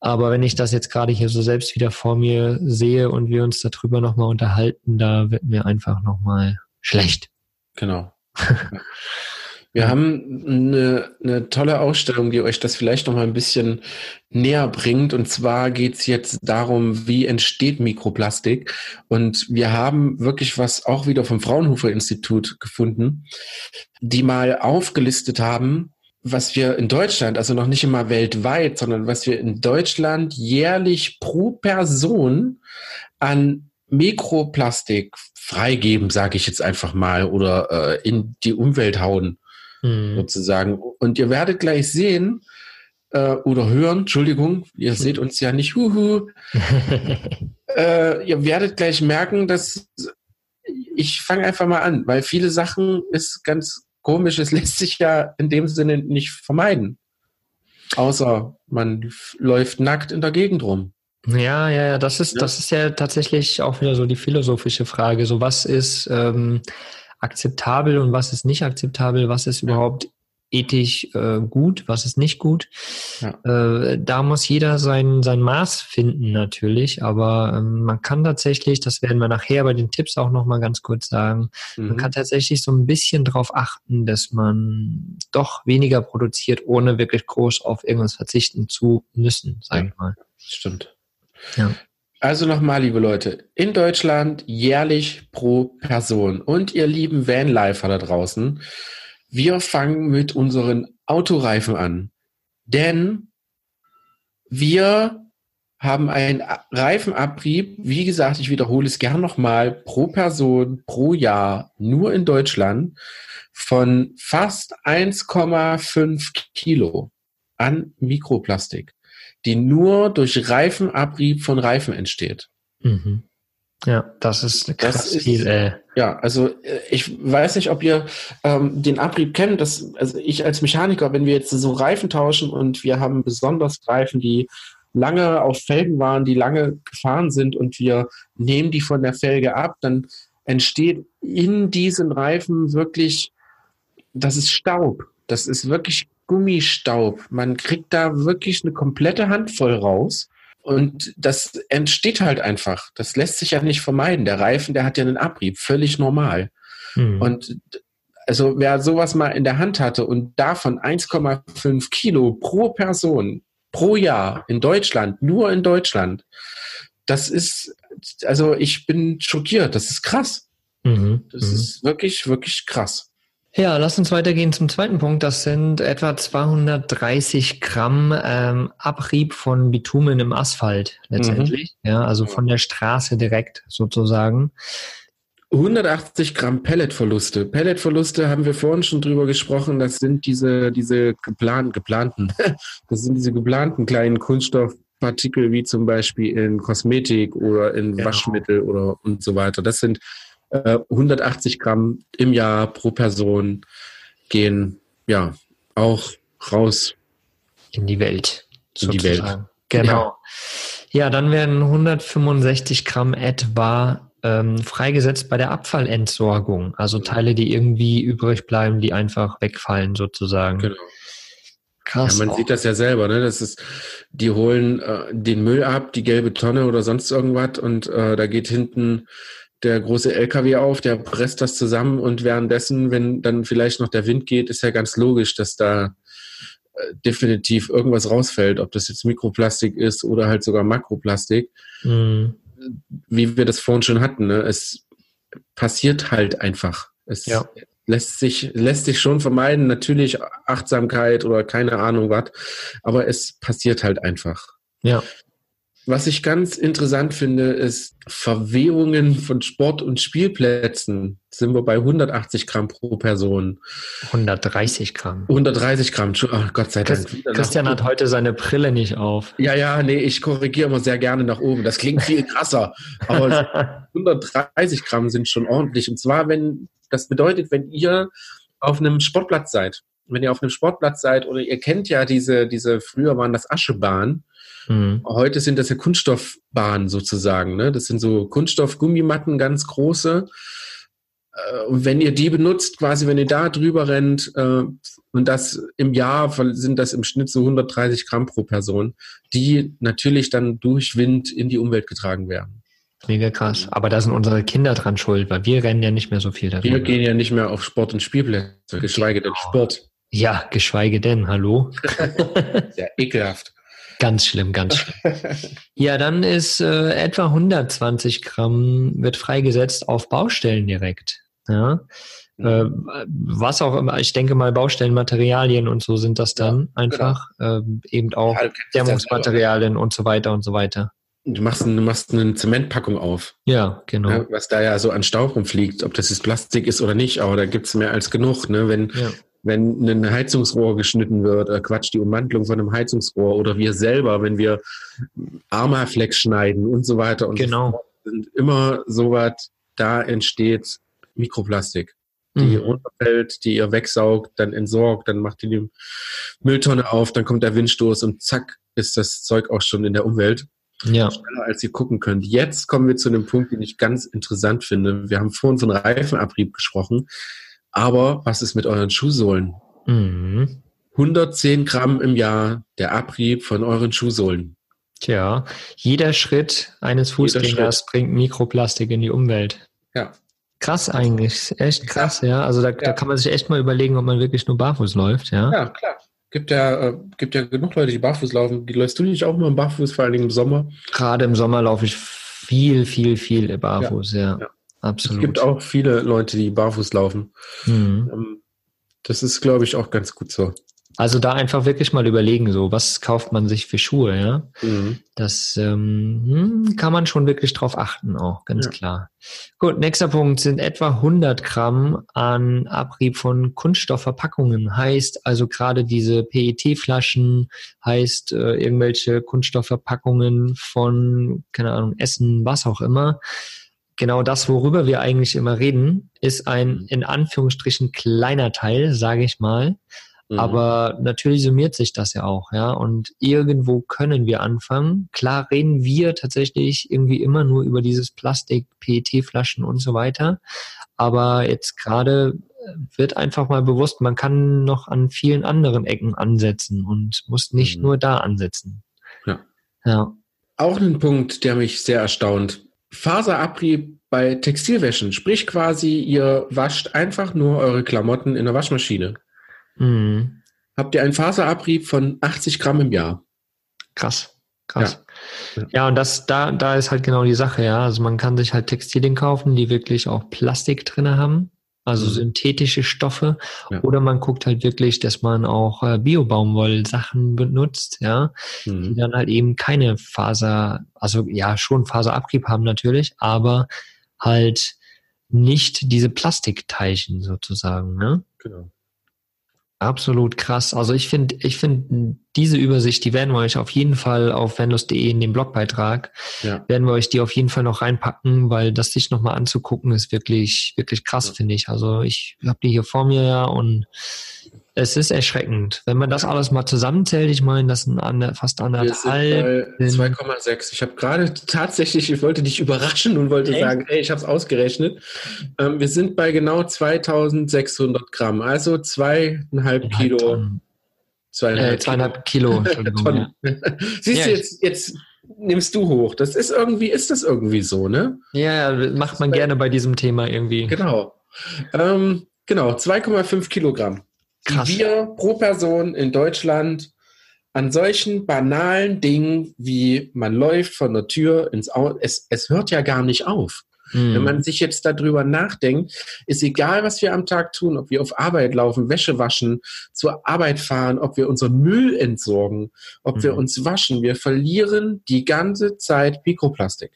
[SPEAKER 4] Aber wenn ich das jetzt gerade hier so selbst wieder vor mir sehe und wir uns darüber nochmal unterhalten, da wird mir einfach nochmal schlecht.
[SPEAKER 3] Genau. (laughs) Wir haben eine, eine tolle Ausstellung, die euch das vielleicht noch mal ein bisschen näher bringt. Und zwar geht es jetzt darum, wie entsteht Mikroplastik. Und wir haben wirklich was auch wieder vom Fraunhofer Institut gefunden, die mal aufgelistet haben, was wir in Deutschland, also noch nicht immer weltweit, sondern was wir in Deutschland jährlich pro Person an Mikroplastik freigeben, sage ich jetzt einfach mal, oder äh, in die Umwelt hauen mhm. sozusagen. Und ihr werdet gleich sehen äh, oder hören, Entschuldigung, ihr seht uns ja nicht, huhu. (laughs) äh, ihr werdet gleich merken, dass ich fange einfach mal an, weil viele Sachen ist ganz komisch, es (laughs) lässt sich ja in dem Sinne nicht vermeiden. Außer man läuft nackt in der Gegend rum.
[SPEAKER 4] Ja, ja, ja, das ist, ja. das ist ja tatsächlich auch wieder so die philosophische Frage. So, was ist ähm, akzeptabel und was ist nicht akzeptabel, was ist überhaupt ethisch äh, gut, was ist nicht gut. Ja. Äh, da muss jeder sein, sein Maß finden natürlich, aber ähm, man kann tatsächlich, das werden wir nachher bei den Tipps auch nochmal ganz kurz sagen, mhm. man kann tatsächlich so ein bisschen darauf achten, dass man doch weniger produziert, ohne wirklich groß auf irgendwas verzichten zu müssen, sag ja, ich mal.
[SPEAKER 3] Stimmt. Ja. Also nochmal, liebe Leute, in Deutschland jährlich pro Person. Und ihr lieben Vanlifer da draußen, wir fangen mit unseren Autoreifen an. Denn wir haben einen Reifenabrieb, wie gesagt, ich wiederhole es gern nochmal, pro Person, pro Jahr, nur in Deutschland, von fast 1,5 Kilo an Mikroplastik die nur durch Reifenabrieb von Reifen entsteht.
[SPEAKER 4] Mhm. Ja, das ist krass das ist, viel, ey.
[SPEAKER 3] Ja, also äh, ich weiß nicht, ob ihr ähm, den Abrieb kennt. Das, also ich als Mechaniker, wenn wir jetzt so Reifen tauschen und wir haben besonders Reifen, die lange auf Felgen waren, die lange gefahren sind und wir nehmen die von der Felge ab, dann entsteht in diesen Reifen wirklich, das ist Staub. Das ist wirklich Gummistaub. Man kriegt da wirklich eine komplette Handvoll raus. Und das entsteht halt einfach. Das lässt sich ja nicht vermeiden. Der Reifen, der hat ja einen Abrieb, völlig normal. Mhm. Und also wer sowas mal in der Hand hatte und davon 1,5 Kilo pro Person pro Jahr in Deutschland, nur in Deutschland, das ist, also ich bin schockiert. Das ist krass. Mhm. Das mhm. ist wirklich, wirklich krass.
[SPEAKER 4] Ja, lass uns weitergehen zum zweiten Punkt. Das sind etwa 230 Gramm ähm, Abrieb von Bitumen im Asphalt letztendlich. Mhm. Ja, also von der Straße direkt sozusagen.
[SPEAKER 3] 180 Gramm Pelletverluste. Pelletverluste haben wir vorhin schon drüber gesprochen. Das sind diese, diese geplanten, geplanten, (laughs) das sind diese geplanten kleinen Kunststoffpartikel, wie zum Beispiel in Kosmetik oder in genau. Waschmittel oder und so weiter. Das sind 180 äh, Gramm im Jahr pro Person gehen ja auch raus
[SPEAKER 4] in die Welt.
[SPEAKER 3] In die Welt.
[SPEAKER 4] Genau. Ja. ja. dann werden 165 Gramm etwa ähm, freigesetzt bei der Abfallentsorgung. Also Teile, die irgendwie übrig bleiben, die einfach wegfallen sozusagen. Genau.
[SPEAKER 3] Krass. Ja, man auch. sieht das ja selber, ne? Das ist, die holen äh, den Müll ab, die gelbe Tonne oder sonst irgendwas und äh, da geht hinten der große LKW auf, der presst das zusammen und währenddessen, wenn dann vielleicht noch der Wind geht, ist ja ganz logisch, dass da äh, definitiv irgendwas rausfällt, ob das jetzt Mikroplastik ist oder halt sogar Makroplastik. Mhm. Wie wir das vorhin schon hatten, ne? es passiert halt einfach. Es ja. lässt sich, lässt sich schon vermeiden, natürlich Achtsamkeit oder keine Ahnung was, aber es passiert halt einfach.
[SPEAKER 4] Ja.
[SPEAKER 3] Was ich ganz interessant finde, ist Verwehungen von Sport- und Spielplätzen. Sind wir bei 180 Gramm pro Person.
[SPEAKER 4] 130 Gramm.
[SPEAKER 3] 130 Gramm, oh, Gott sei Dank.
[SPEAKER 4] Christian hat heute seine Brille nicht auf.
[SPEAKER 3] Ja, ja, nee, ich korrigiere immer sehr gerne nach oben. Das klingt viel krasser. Aber (laughs) 130 Gramm sind schon ordentlich. Und zwar, wenn, das bedeutet, wenn ihr auf einem Sportplatz seid, wenn ihr auf einem Sportplatz seid oder ihr kennt ja diese, diese, früher waren das Aschebahn, Mhm. Heute sind das ja Kunststoffbahnen sozusagen. Ne? Das sind so Kunststoffgummimatten, ganz große. Äh, und wenn ihr die benutzt, quasi, wenn ihr da drüber rennt, äh, und das im Jahr sind das im Schnitt so 130 Gramm pro Person, die natürlich dann durch Wind in die Umwelt getragen werden.
[SPEAKER 4] Mega krass. Aber da sind unsere Kinder dran schuld, weil wir rennen ja nicht mehr so viel
[SPEAKER 3] darüber. Wir gehen ja nicht mehr auf Sport- und Spielplätze, geschweige denn. Sport.
[SPEAKER 4] Ja, geschweige denn, hallo. (laughs)
[SPEAKER 3] Sehr ekelhaft.
[SPEAKER 4] Ganz schlimm, ganz schlimm. ja, dann ist äh, etwa 120 Gramm wird freigesetzt auf Baustellen direkt. Ja. Äh, was auch immer, ich denke mal Baustellenmaterialien und so sind das dann ja, einfach. Genau. Äh, eben auch ja, Dämmungsmaterialien und so weiter und so weiter.
[SPEAKER 3] Du machst, du machst eine Zementpackung auf.
[SPEAKER 4] Ja, genau. Ja,
[SPEAKER 3] was da ja so an Staub rumfliegt, ob das jetzt Plastik ist oder nicht, aber da gibt es mehr als genug. Ne? Wenn, ja wenn ein Heizungsrohr geschnitten wird, äh Quatsch, die Ummantelung von einem Heizungsrohr oder wir selber, wenn wir Armaflex schneiden und so weiter und
[SPEAKER 4] genau. so
[SPEAKER 3] fort, sind immer so was, da entsteht Mikroplastik, die mhm. runterfällt, die ihr wegsaugt, dann entsorgt, dann macht ihr die Mülltonne auf, dann kommt der Windstoß und zack ist das Zeug auch schon in der Umwelt.
[SPEAKER 4] Ja.
[SPEAKER 3] Schneller als ihr gucken könnt. Jetzt kommen wir zu einem Punkt, den ich ganz interessant finde. Wir haben vorhin von Reifenabrieb gesprochen. Aber was ist mit euren Schuhsohlen? Mhm. 110 Gramm im Jahr der Abrieb von euren Schuhsohlen.
[SPEAKER 4] Tja, jeder Schritt eines Fußgängers Schritt. bringt Mikroplastik in die Umwelt.
[SPEAKER 3] Ja.
[SPEAKER 4] Krass eigentlich, echt krass, ja. Also da, ja. da, kann man sich echt mal überlegen, ob man wirklich nur barfuß läuft, ja.
[SPEAKER 3] Ja, klar. Gibt ja, äh, gibt ja genug Leute, die barfuß laufen. Läufst du nicht auch mal barfuß, vor allem im Sommer?
[SPEAKER 4] Gerade im Sommer laufe ich viel, viel, viel barfuß, ja. ja. ja. Absolut.
[SPEAKER 3] Es gibt auch viele Leute, die barfuß laufen. Mhm. Ähm, das ist, glaube ich, auch ganz gut so.
[SPEAKER 4] Also da einfach wirklich mal überlegen, so was kauft man sich für Schuhe, ja? Mhm. Das ähm, hm, kann man schon wirklich drauf achten, auch ganz ja. klar. Gut, nächster Punkt sind etwa 100 Gramm an Abrieb von Kunststoffverpackungen. Heißt also gerade diese PET-Flaschen, heißt äh, irgendwelche Kunststoffverpackungen von keine Ahnung Essen, was auch immer genau das, worüber wir eigentlich immer reden, ist ein mhm. in Anführungsstrichen kleiner Teil, sage ich mal. Mhm. Aber natürlich summiert sich das ja auch, ja. Und irgendwo können wir anfangen. Klar reden wir tatsächlich irgendwie immer nur über dieses Plastik, PET-Flaschen und so weiter. Aber jetzt gerade äh, wird einfach mal bewusst, man kann noch an vielen anderen Ecken ansetzen und muss nicht mhm. nur da ansetzen.
[SPEAKER 3] Ja. Ja. Auch ein Punkt, der mich sehr erstaunt. Faserabrieb bei Textilwäschen. Sprich quasi, ihr wascht einfach nur eure Klamotten in der Waschmaschine. Mhm. Habt ihr einen Faserabrieb von 80 Gramm im Jahr.
[SPEAKER 4] Krass. Krass. Ja. ja, und das, da, da ist halt genau die Sache, ja. Also man kann sich halt Textilien kaufen, die wirklich auch Plastik drin haben also mhm. synthetische Stoffe. Ja. Oder man guckt halt wirklich, dass man auch äh, Bio-Baumwoll-Sachen benutzt, ja, mhm. die dann halt eben keine Faser, also ja, schon Faserabrieb haben natürlich, aber halt nicht diese Plastikteilchen sozusagen, ne? Genau. Absolut krass. Also ich finde, ich finde diese Übersicht, die werden wir euch auf jeden Fall auf vendus.de in dem Blogbeitrag, ja. werden wir euch die auf jeden Fall noch reinpacken, weil das sich nochmal anzugucken ist wirklich, wirklich krass, ja. finde ich. Also ich habe die hier vor mir ja und es ist erschreckend. Wenn man das alles mal zusammenzählt, ich meine, das sind an, fast anderthalb.
[SPEAKER 3] 2,6. Ich habe gerade tatsächlich, ich wollte dich überraschen und wollte Echt? sagen, hey, ich habe es ausgerechnet. Ähm, wir sind bei genau 2600 Gramm, also zweieinhalb Kilo.
[SPEAKER 4] Zweieinhalb, äh, zweieinhalb Kilo, Entschuldigung. (laughs)
[SPEAKER 3] Ja. (laughs) Siehst ja, du, jetzt, jetzt nimmst du hoch. Das ist irgendwie, ist das irgendwie so, ne?
[SPEAKER 4] Ja, macht man gerne bei diesem Thema irgendwie.
[SPEAKER 3] Genau. Ähm, genau, 2,5 Kilogramm. Krass. Die wir pro Person in Deutschland an solchen banalen Dingen wie man läuft von der Tür ins Auto, es, es hört ja gar nicht auf. Mhm. Wenn man sich jetzt darüber nachdenkt, ist egal, was wir am Tag tun, ob wir auf Arbeit laufen, Wäsche waschen, zur Arbeit fahren, ob wir unseren Müll entsorgen, ob mhm. wir uns waschen, wir verlieren die ganze Zeit Mikroplastik.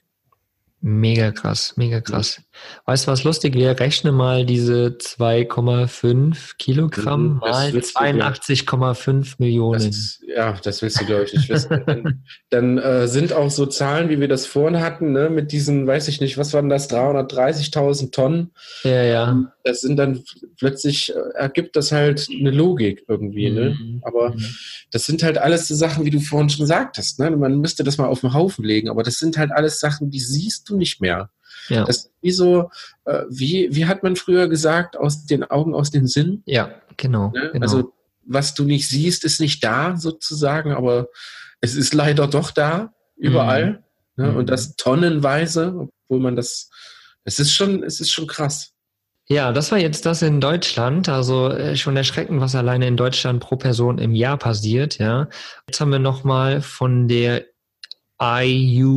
[SPEAKER 4] Mega krass, mega krass. Weißt du, was lustig wäre? Rechne mal diese 2,5 Kilogramm mhm, mal 82,5 Millionen.
[SPEAKER 3] Das, ja, das willst du, glaube ich, nicht wissen. dann, dann äh, sind auch so Zahlen, wie wir das vorhin hatten, ne, mit diesen, weiß ich nicht, was waren das, 330.000 Tonnen.
[SPEAKER 4] Ja, ja. Ähm,
[SPEAKER 3] das sind dann plötzlich, äh, ergibt das halt eine Logik irgendwie, ne? mhm. ne? Aber mhm. das sind halt alles so Sachen, wie du vorhin schon sagtest, ne? Man müsste das mal auf den Haufen legen, aber das sind halt alles Sachen, die siehst du nicht mehr. Ja. Das ist wie so, äh, wie, wie hat man früher gesagt, aus den Augen, aus den Sinn?
[SPEAKER 4] Ja, genau,
[SPEAKER 3] ne?
[SPEAKER 4] genau.
[SPEAKER 3] Also, was du nicht siehst, ist nicht da sozusagen, aber es ist leider doch da, überall. Mhm. Ne? Und das mhm. tonnenweise, obwohl man das, es ist schon, es ist schon krass.
[SPEAKER 4] Ja, das war jetzt das in Deutschland. Also äh, schon erschreckend, was alleine in Deutschland pro Person im Jahr passiert. Ja, jetzt haben wir noch mal von der IUCN.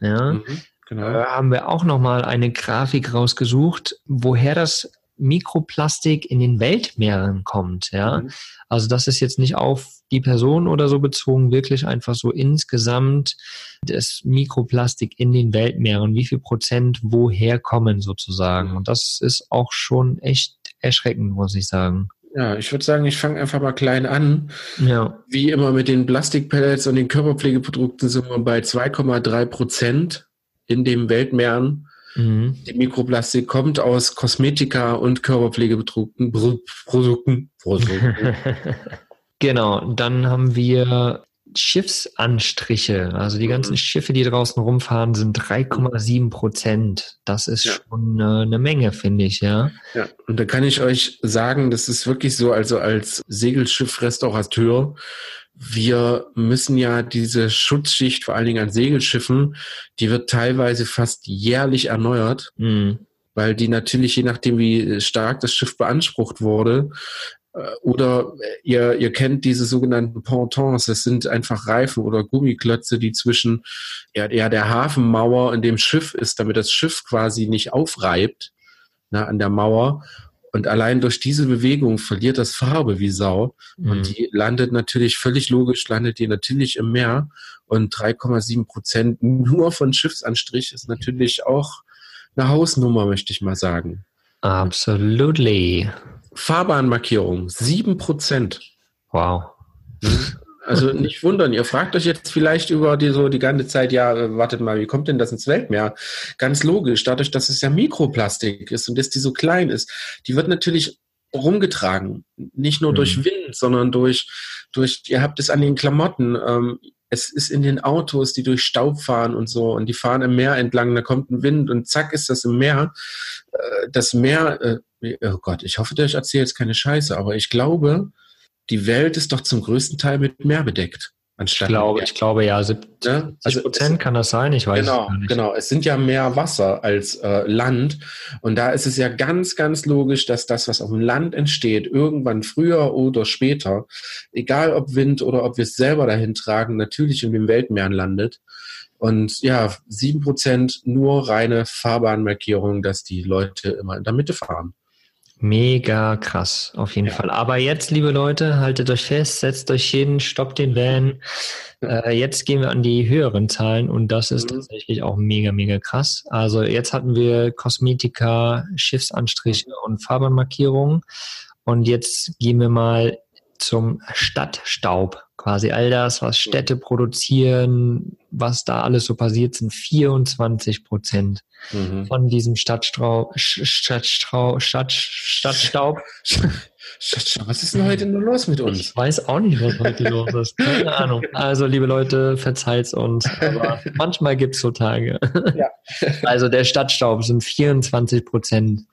[SPEAKER 4] Ja, mhm, genau. äh, haben wir auch noch mal eine Grafik rausgesucht, woher das Mikroplastik in den Weltmeeren kommt. Ja, mhm. also das ist jetzt nicht auf die Person oder so bezogen, wirklich einfach so insgesamt das Mikroplastik in den Weltmeeren, wie viel Prozent woher kommen sozusagen. Und das ist auch schon echt erschreckend, muss ich sagen.
[SPEAKER 3] Ja, ich würde sagen, ich fange einfach mal klein an. Ja. Wie immer mit den Plastikpellets und den Körperpflegeprodukten sind wir bei 2,3 Prozent in den Weltmeeren. Mhm. Die Mikroplastik kommt aus Kosmetika und Körperpflegeprodukten. Produkten. (laughs) Produkten.
[SPEAKER 4] Genau, dann haben wir Schiffsanstriche. Also die ganzen mhm. Schiffe, die draußen rumfahren, sind 3,7 Prozent. Das ist ja. schon äh, eine Menge, finde ich, ja.
[SPEAKER 3] Ja, und da kann ich euch sagen, das ist wirklich so, also als Segelschiff-Restaurateur, wir müssen ja diese Schutzschicht, vor allen Dingen an Segelschiffen, die wird teilweise fast jährlich erneuert. Mhm weil die natürlich, je nachdem, wie stark das Schiff beansprucht wurde, oder ihr, ihr kennt diese sogenannten Pontons, das sind einfach Reifen oder Gummiklötze, die zwischen ja, ja, der Hafenmauer und dem Schiff ist, damit das Schiff quasi nicht aufreibt na, an der Mauer. Und allein durch diese Bewegung verliert das Farbe wie Sau. Mhm. Und die landet natürlich völlig logisch, landet die natürlich im Meer. Und 3,7 Prozent nur von Schiffsanstrich ist natürlich auch eine Hausnummer, möchte ich mal sagen.
[SPEAKER 4] Absolutely.
[SPEAKER 3] Fahrbahnmarkierung, 7%.
[SPEAKER 4] Wow.
[SPEAKER 3] Also nicht wundern, ihr fragt euch jetzt vielleicht über die so die ganze Zeit, ja, wartet mal, wie kommt denn das ins Weltmeer? Ganz logisch, dadurch, dass es ja Mikroplastik ist und dass die so klein ist, die wird natürlich rumgetragen. Nicht nur mhm. durch Wind, sondern durch, durch, ihr habt es an den Klamotten, ähm, es ist in den Autos, die durch Staub fahren und so und die fahren im Meer entlang, da kommt ein Wind und zack ist das im Meer. Äh, das Meer, äh, oh Gott, ich hoffe, ich erzähle jetzt keine Scheiße, aber ich glaube, die Welt ist doch zum größten Teil mit Meer bedeckt.
[SPEAKER 4] Anstatt ich glaube, ich glaube ja, 70 ja? Also Prozent kann das sein, ich weiß
[SPEAKER 3] genau, es nicht. Genau, es sind ja mehr Wasser als äh, Land und da ist es ja ganz, ganz logisch, dass das, was auf dem Land entsteht, irgendwann früher oder später, egal ob Wind oder ob wir es selber dahin tragen, natürlich in den Weltmeeren landet. Und ja, sieben Prozent nur reine Fahrbahnmarkierung, dass die Leute immer in der Mitte fahren.
[SPEAKER 4] Mega krass, auf jeden ja. Fall. Aber jetzt, liebe Leute, haltet euch fest, setzt euch hin, stoppt den Van. Äh, jetzt gehen wir an die höheren Zahlen und das ist mhm. tatsächlich auch mega, mega krass. Also jetzt hatten wir Kosmetika, Schiffsanstriche und Fahrbahnmarkierungen und jetzt gehen wir mal zum Stadtstaub. Quasi all das, was Städte produzieren, was da alles so passiert, sind 24 Prozent mhm. von diesem Stadtstrau, Stadtstrau, Stadt, Stadtstaub.
[SPEAKER 3] Was ist denn heute nur los mit uns?
[SPEAKER 4] Ich weiß auch nicht, was heute los ist. Keine Ahnung. Also, liebe Leute, verzeiht's uns. Aber manchmal gibt's so Tage. Ja. Also, der Stadtstaub sind 24 Prozent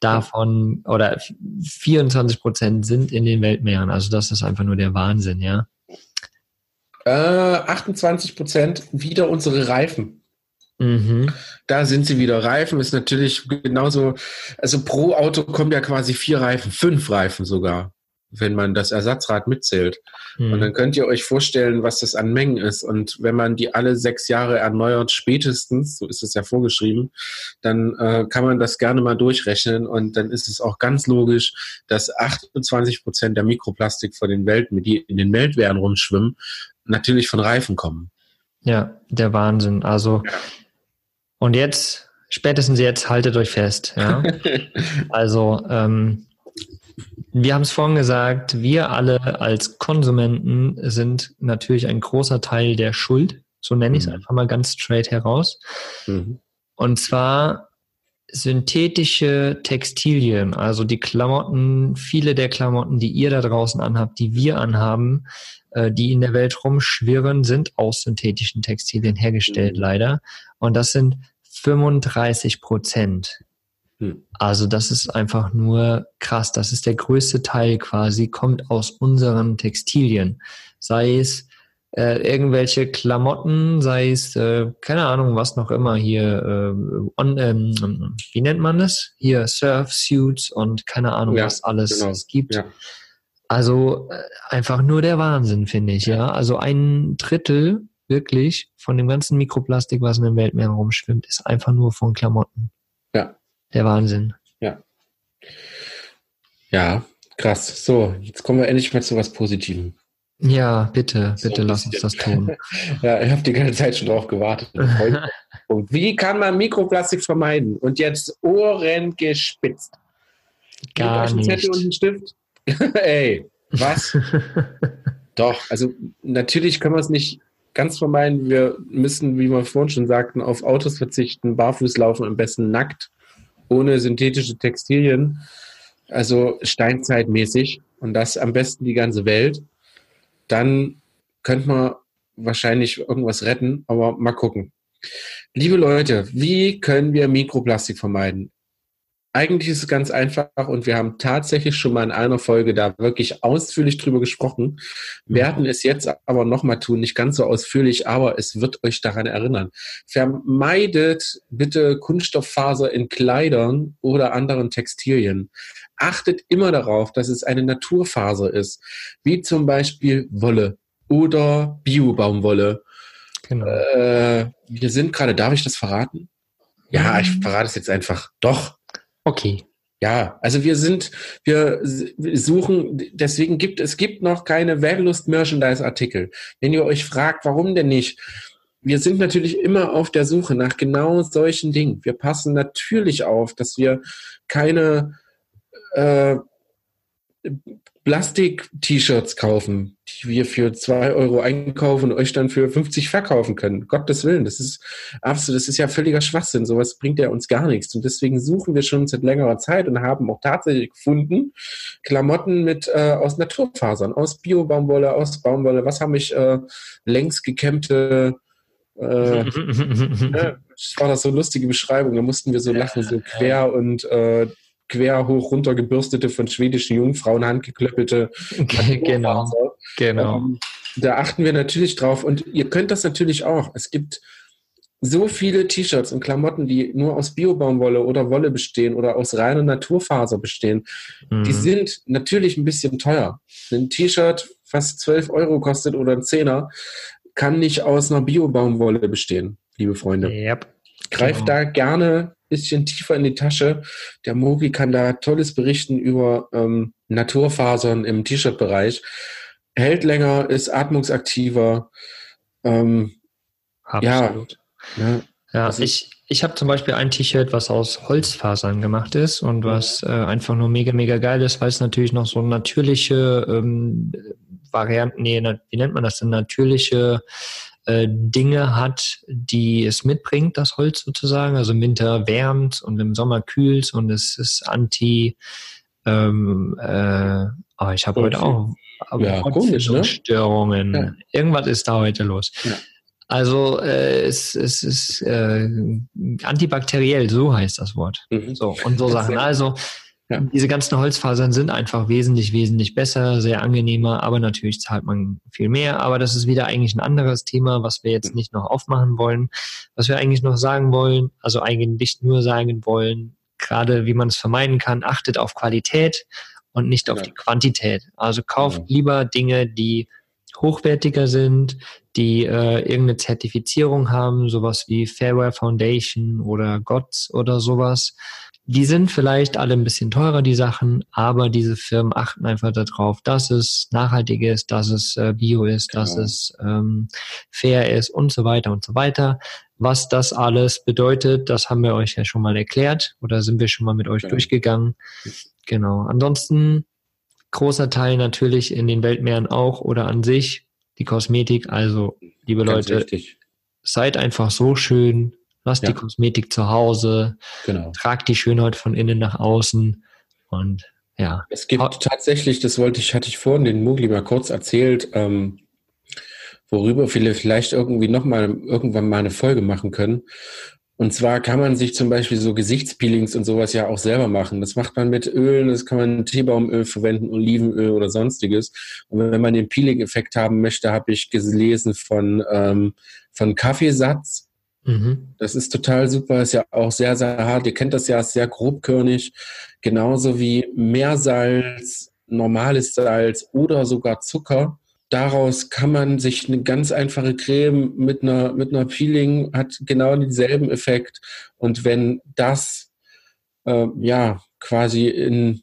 [SPEAKER 4] davon oder 24 Prozent sind in den Weltmeeren. Also, das ist einfach nur der Wahnsinn, ja.
[SPEAKER 3] Äh, 28 Prozent wieder unsere Reifen. Mhm. Da sind sie wieder. Reifen ist natürlich genauso, also pro Auto kommen ja quasi vier Reifen, fünf Reifen sogar wenn man das Ersatzrad mitzählt. Mhm. Und dann könnt ihr euch vorstellen, was das an Mengen ist. Und wenn man die alle sechs Jahre erneuert, spätestens, so ist es ja vorgeschrieben, dann äh, kann man das gerne mal durchrechnen. Und dann ist es auch ganz logisch, dass 28 Prozent der Mikroplastik von den Welten, die in den Weltmeeren rumschwimmen, natürlich von Reifen kommen.
[SPEAKER 4] Ja, der Wahnsinn. Also, ja. und jetzt, spätestens jetzt, haltet euch fest. Ja? (laughs) also, ähm, wir haben es vorhin gesagt, wir alle als Konsumenten sind natürlich ein großer Teil der Schuld. So nenne ich es mhm. einfach mal ganz straight heraus. Mhm. Und zwar synthetische Textilien, also die Klamotten, viele der Klamotten, die ihr da draußen anhabt, die wir anhaben, äh, die in der Welt rumschwirren, sind aus synthetischen Textilien hergestellt, mhm. leider. Und das sind 35 Prozent. Hm. Also das ist einfach nur krass. Das ist der größte Teil quasi, kommt aus unseren Textilien. Sei es äh, irgendwelche Klamotten, sei es, äh, keine Ahnung, was noch immer hier, äh, on, ähm, wie nennt man das? Hier Surfsuits und keine Ahnung, ja, was alles genau. es gibt. Ja. Also äh, einfach nur der Wahnsinn, finde ich, ja. Also ein Drittel wirklich von dem ganzen Mikroplastik, was in den Weltmeeren rumschwimmt, ist einfach nur von Klamotten.
[SPEAKER 3] Ja,
[SPEAKER 4] der Wahnsinn.
[SPEAKER 3] Ja. Ja, krass. So, jetzt kommen wir endlich mal zu was Positivem.
[SPEAKER 4] Ja, bitte, bitte so lass uns das tun. (laughs)
[SPEAKER 3] ja, ich habe die ganze Zeit schon drauf gewartet. (laughs) Wie kann man Mikroplastik vermeiden? Und jetzt Ohren gespitzt.
[SPEAKER 4] Gar nicht.
[SPEAKER 3] Zettel und einen Stift. (laughs) Ey, was? Doch, also natürlich können wir es nicht ganz vermeiden. Wir müssen, wie wir vorhin schon sagten, auf Autos verzichten, barfuß laufen, am besten nackt ohne synthetische Textilien, also steinzeitmäßig und das am besten die ganze Welt, dann könnte man wahrscheinlich irgendwas retten, aber mal gucken. Liebe Leute, wie können wir Mikroplastik vermeiden? Eigentlich ist es ganz einfach und wir haben tatsächlich schon mal in einer Folge da wirklich ausführlich drüber gesprochen, mhm. werden es jetzt aber nochmal tun, nicht ganz so ausführlich, aber es wird euch daran erinnern. Vermeidet bitte Kunststofffaser in Kleidern oder anderen Textilien. Achtet immer darauf, dass es eine Naturfaser ist, wie zum Beispiel Wolle oder Biobaumwolle. Genau. Äh, wir sind gerade, darf ich das verraten? Ja, ich verrate es jetzt einfach. Doch,
[SPEAKER 4] Okay.
[SPEAKER 3] Ja, also wir sind, wir suchen, deswegen gibt es gibt noch keine Vanlust Merchandise Artikel. Wenn ihr euch fragt, warum denn nicht? Wir sind natürlich immer auf der Suche nach genau solchen Dingen. Wir passen natürlich auf, dass wir keine äh, Plastik-T-Shirts kaufen, die wir für zwei Euro einkaufen und euch dann für 50 verkaufen können. Gottes Willen, das ist absolut, das ist ja völliger Schwachsinn. Sowas bringt ja uns gar nichts. Und deswegen suchen wir schon seit längerer Zeit und haben auch tatsächlich gefunden, Klamotten mit äh, aus Naturfasern, aus Bio-Baumwolle, aus Baumwolle. Was habe ich äh, längs gekämmte äh, (laughs) das war das so lustige Beschreibung, da mussten wir so lachen, so quer und äh, quer hoch runter gebürstete, von schwedischen Jungfrauen handgeklöppelte. (laughs)
[SPEAKER 4] genau. genau.
[SPEAKER 3] Ähm, da achten wir natürlich drauf und ihr könnt das natürlich auch. Es gibt so viele T-Shirts und Klamotten, die nur aus Biobaumwolle oder Wolle bestehen oder aus reiner Naturfaser bestehen. Mhm. Die sind natürlich ein bisschen teuer. Ein T-Shirt, was 12 Euro kostet oder ein Zehner, kann nicht aus einer Biobaumwolle bestehen, liebe Freunde. Yep. Greift genau. da gerne bisschen tiefer in die Tasche. Der Mogi kann da Tolles berichten über ähm, Naturfasern im T-Shirt-Bereich. Hält länger, ist atmungsaktiver. Ähm,
[SPEAKER 4] Absolut. Ja, ja, ja also ich, ich habe zum Beispiel ein T-Shirt, was aus Holzfasern gemacht ist und was äh, einfach nur mega, mega geil ist, weil es natürlich noch so natürliche ähm, Varianten, nee, wie nennt man das denn, natürliche Dinge hat, die es mitbringt, das Holz sozusagen. Also im Winter wärmt und im Sommer kühlt und es ist anti ähm, äh, oh, ich habe heute auch
[SPEAKER 3] ja, komisch,
[SPEAKER 4] ne? Störungen. Ja. Irgendwas ist da heute los. Ja. Also äh, es, es ist äh, antibakteriell, so heißt das Wort. Mhm. So und so Sachen. Also Ja. Diese ganzen Holzfasern sind einfach wesentlich, wesentlich besser, sehr angenehmer, aber natürlich zahlt man viel mehr. Aber das ist wieder eigentlich ein anderes Thema, was wir jetzt nicht noch aufmachen wollen. Was wir eigentlich noch sagen wollen, also eigentlich nur sagen wollen, gerade wie man es vermeiden kann, achtet auf Qualität und nicht auf ja. die Quantität. Also kauft ja. lieber Dinge, die hochwertiger sind, die äh, irgendeine Zertifizierung haben, sowas wie Fairware Foundation oder GOTS oder sowas die sind vielleicht alle ein bisschen teurer, die Sachen, aber diese Firmen achten einfach darauf, dass es nachhaltig ist, dass es äh, bio ist, genau. dass es ähm, fair ist und so weiter und so weiter. Was das alles bedeutet, das haben wir euch ja schon mal erklärt oder sind wir schon mal mit euch genau. durchgegangen. Genau. Ansonsten großer Teil natürlich in den Weltmeeren auch oder an sich die Kosmetik. Also, liebe Ganz Leute, richtig. seid einfach so schön, Lasst ja. die Kosmetik zu Hause. Genau. Tragt die Schönheit von innen nach außen. Und ja.
[SPEAKER 3] Es gibt tatsächlich, das wollte ich, hatte ich vorhin den Mugli mal kurz erzählt, ähm, worüber wir vielleicht irgendwie nochmal irgendwann mal eine Folge machen können. Und zwar kann man sich zum Beispiel so Gesichtspeelings und sowas ja auch selber machen. Das macht man mit Ölen, das kann man Teebaumöl verwenden, Olivenöl oder sonstiges. Und wenn man den Peeling-Effekt haben möchte, habe ich gelesen von, ähm, von Kaffeesatz Mhm. Das ist total super, ist ja auch sehr, sehr hart. Ihr kennt das ja, ist sehr grobkörnig. Genauso wie Meersalz, normales Salz oder sogar Zucker. Daraus kann man sich eine ganz einfache Creme mit einer, mit einer Peeling hat genau denselben Effekt. Und wenn das, äh, ja, quasi in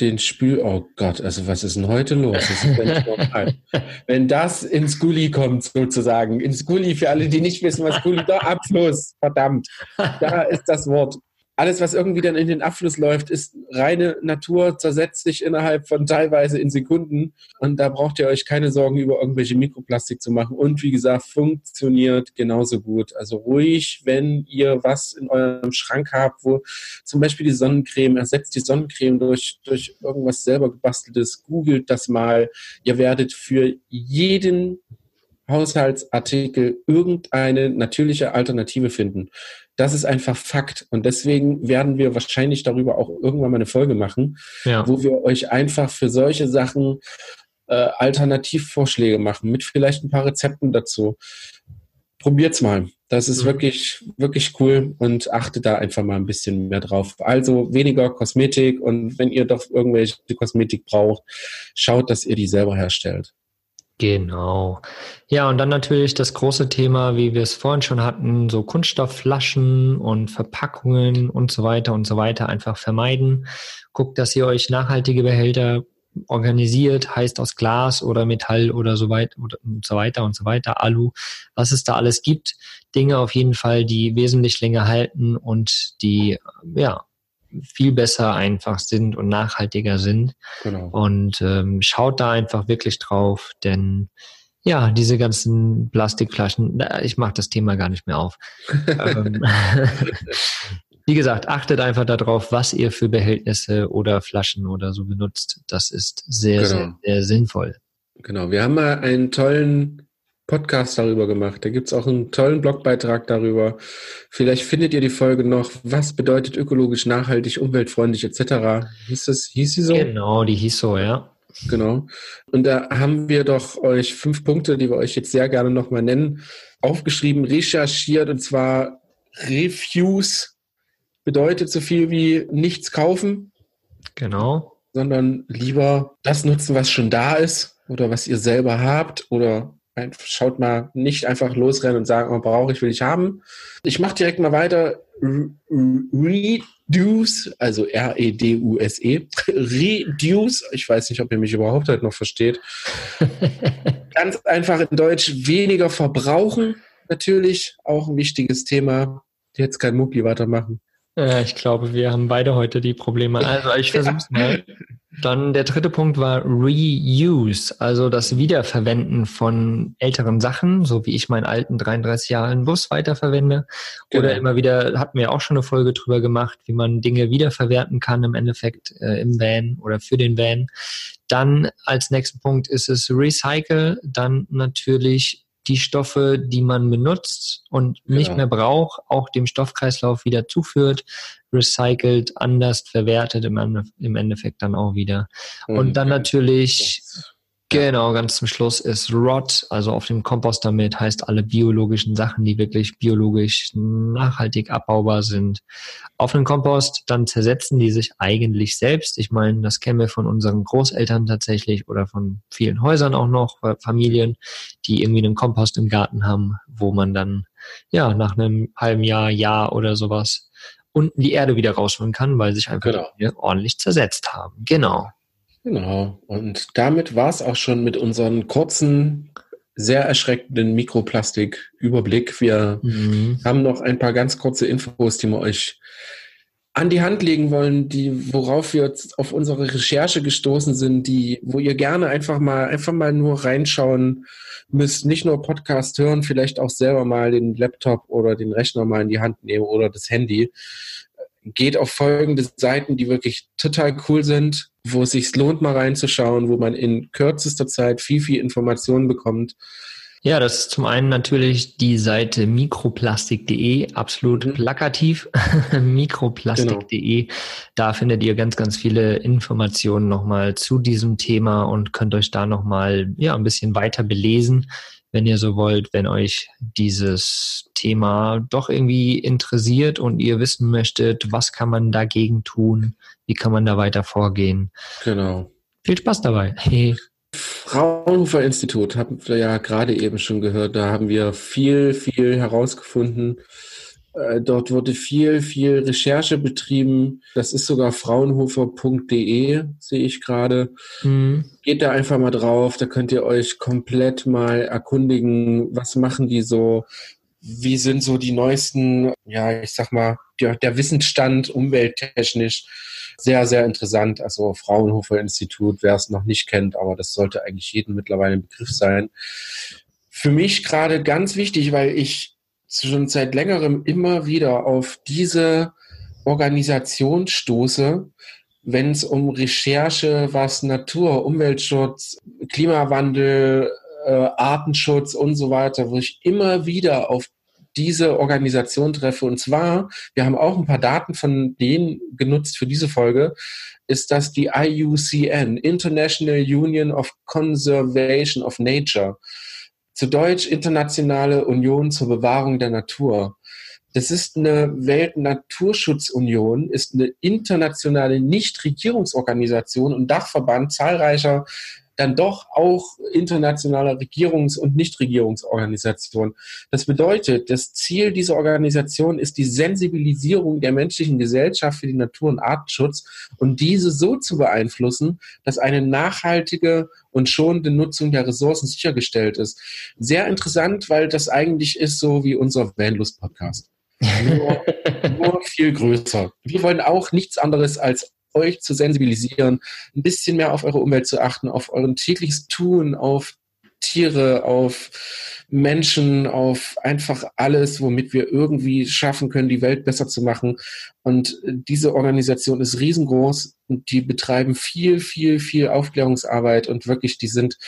[SPEAKER 3] den Spül, oh Gott, also was ist denn heute los? Das ist (laughs) Wenn das ins Gully kommt, sozusagen, ins Gully für alle, die nicht wissen, was Gully, da Abfluss, verdammt, da ist das Wort alles, was irgendwie dann in den Abfluss läuft, ist reine Natur, zersetzt sich innerhalb von teilweise in Sekunden. Und da braucht ihr euch keine Sorgen über irgendwelche Mikroplastik zu machen. Und wie gesagt, funktioniert genauso gut. Also ruhig, wenn ihr was in eurem Schrank habt, wo zum Beispiel die Sonnencreme, ersetzt die Sonnencreme durch, durch irgendwas selber gebasteltes, googelt das mal. Ihr werdet für jeden Haushaltsartikel irgendeine natürliche Alternative finden. Das ist einfach Fakt. Und deswegen werden wir wahrscheinlich darüber auch irgendwann mal eine Folge machen, ja. wo wir euch einfach für solche Sachen äh, Alternativvorschläge machen, mit vielleicht ein paar Rezepten dazu. Probiert's mal. Das ist mhm. wirklich, wirklich cool und achtet da einfach mal ein bisschen mehr drauf. Also weniger Kosmetik und wenn ihr doch irgendwelche Kosmetik braucht, schaut, dass ihr die selber herstellt.
[SPEAKER 4] Genau. Ja, und dann natürlich das große Thema, wie wir es vorhin schon hatten, so Kunststoffflaschen und Verpackungen und so weiter und so weiter einfach vermeiden. Guckt, dass ihr euch nachhaltige Behälter organisiert, heißt aus Glas oder Metall oder so weit und so weiter und so weiter, Alu, was es da alles gibt. Dinge auf jeden Fall, die wesentlich länger halten und die, ja, viel besser einfach sind und nachhaltiger sind. Genau. Und ähm, schaut da einfach wirklich drauf, denn ja, diese ganzen Plastikflaschen, ich mache das Thema gar nicht mehr auf. Ähm, (laughs) wie gesagt, achtet einfach darauf, was ihr für Behältnisse oder Flaschen oder so benutzt. Das ist sehr, genau. sehr, sehr sinnvoll.
[SPEAKER 3] Genau, wir haben mal einen tollen Podcast darüber gemacht. Da gibt es auch einen tollen Blogbeitrag darüber. Vielleicht findet ihr die Folge noch. Was bedeutet ökologisch, nachhaltig, umweltfreundlich etc. Hieß es, hieß sie so?
[SPEAKER 4] Genau, die hieß so, ja.
[SPEAKER 3] Genau. Und da haben wir doch euch fünf Punkte, die wir euch jetzt sehr gerne nochmal nennen, aufgeschrieben, recherchiert und zwar Refuse bedeutet so viel wie nichts kaufen.
[SPEAKER 4] Genau.
[SPEAKER 3] Sondern lieber das nutzen, was schon da ist oder was ihr selber habt oder Schaut mal, nicht einfach losrennen und sagen, oh, brauche ich, will ich haben. Ich mache direkt mal weiter. Reduce, also R-E-D-U-S-E. -E. Reduce, ich weiß nicht, ob ihr mich überhaupt halt noch versteht. (laughs) Ganz einfach in Deutsch, weniger verbrauchen. Natürlich auch ein wichtiges Thema. Jetzt kein Mucki weitermachen.
[SPEAKER 4] Ja, ich glaube, wir haben beide heute die Probleme. Also ich versuche es mal. Dann der dritte Punkt war Reuse, also das Wiederverwenden von älteren Sachen, so wie ich meinen alten 33 Jahre Bus weiterverwende. Genau. Oder immer wieder, hatten wir auch schon eine Folge drüber gemacht, wie man Dinge wiederverwerten kann im Endeffekt äh, im Van oder für den Van. Dann als nächsten Punkt ist es Recycle, dann natürlich die Stoffe, die man benutzt und nicht genau. mehr braucht, auch dem Stoffkreislauf wieder zuführt, recycelt, anders verwertet im, Endeffekt dann auch wieder. Und dann natürlich Genau, ganz zum Schluss ist Rot, also auf dem Kompost damit heißt alle biologischen Sachen, die wirklich biologisch nachhaltig abbaubar sind. Auf dem Kompost, dann zersetzen die sich eigentlich selbst. Ich meine, das kennen wir von unseren Großeltern tatsächlich oder von vielen Häusern auch noch, Familien, die irgendwie einen Kompost im Garten haben, wo man dann ja nach einem halben Jahr, Jahr oder sowas unten die Erde wieder rausholen kann, weil sich einfach genau. ordentlich zersetzt haben. Genau.
[SPEAKER 3] Genau. Und damit war es auch schon mit unseren kurzen, sehr erschreckenden Mikroplastik-Überblick. Wir mhm. haben noch ein paar ganz kurze Infos, die wir euch an die Hand legen wollen, die, worauf wir jetzt auf unsere Recherche gestoßen sind, die, wo ihr gerne einfach mal, einfach mal nur reinschauen müsst, nicht nur Podcast hören, vielleicht auch selber mal den Laptop oder den Rechner mal in die Hand nehmen oder das Handy geht auf folgende Seiten, die wirklich total cool sind, wo es sich lohnt, mal reinzuschauen, wo man in kürzester Zeit viel, viel Informationen bekommt.
[SPEAKER 4] Ja, das ist zum einen natürlich die Seite mikroplastik.de, absolut mhm. plakativ, (laughs) mikroplastik.de. Genau. Da findet ihr ganz, ganz viele Informationen nochmal zu diesem Thema und könnt euch da nochmal ja, ein bisschen weiter belesen wenn ihr so wollt, wenn euch dieses Thema doch irgendwie interessiert und ihr wissen möchtet, was kann man dagegen tun, wie kann man da weiter vorgehen.
[SPEAKER 3] Genau.
[SPEAKER 4] Viel Spaß dabei.
[SPEAKER 3] Hey. (laughs) Fraunhofer Institut, haben wir ja gerade eben schon gehört, da haben wir viel, viel herausgefunden dort wurde viel, viel Recherche betrieben. Das ist sogar fraunhofer.de, sehe ich gerade. Mhm. Geht da einfach mal drauf, da könnt ihr euch komplett mal erkundigen, was machen die so, wie sind so die neuesten, ja, ich sag mal, der, der Wissensstand umwelttechnisch. Sehr, sehr interessant. Also Fraunhofer Institut, wer es noch nicht kennt, aber das sollte eigentlich jedem mittlerweile ein Begriff sein. Für mich gerade ganz wichtig, weil ich schon seit längerem immer wieder auf diese Organisation stoße, wenn es um Recherche, was Natur, Umweltschutz, Klimawandel, äh, Artenschutz und so weiter, wo ich immer wieder auf diese Organisation treffe. Und zwar, wir haben auch ein paar Daten von denen genutzt für diese Folge, ist das die IUCN, International Union of Conservation of Nature zu Deutsch Internationale Union zur Bewahrung der Natur. Das ist eine Weltnaturschutzunion, ist eine internationale Nichtregierungsorganisation und Dachverband zahlreicher dann doch auch internationaler Regierungs- und Nichtregierungsorganisationen. Das bedeutet, das Ziel dieser Organisation ist die Sensibilisierung der menschlichen Gesellschaft für die Natur- und Artenschutz und diese so zu beeinflussen, dass eine nachhaltige und schonende Nutzung der Ressourcen sichergestellt ist. Sehr interessant, weil das eigentlich ist so wie unser Vanlust-Podcast. (laughs) Nur, nur viel größer. Wir wollen auch nichts anderes als euch zu sensibilisieren, ein bisschen mehr auf eure Umwelt zu achten, auf euren tägliches Tun, auf Tiere, auf Menschen, auf einfach alles, womit wir irgendwie schaffen können, die Welt besser zu machen. Und diese Organisation ist riesengroß und die betreiben viel, viel, viel Aufklärungsarbeit und wirklich, die sind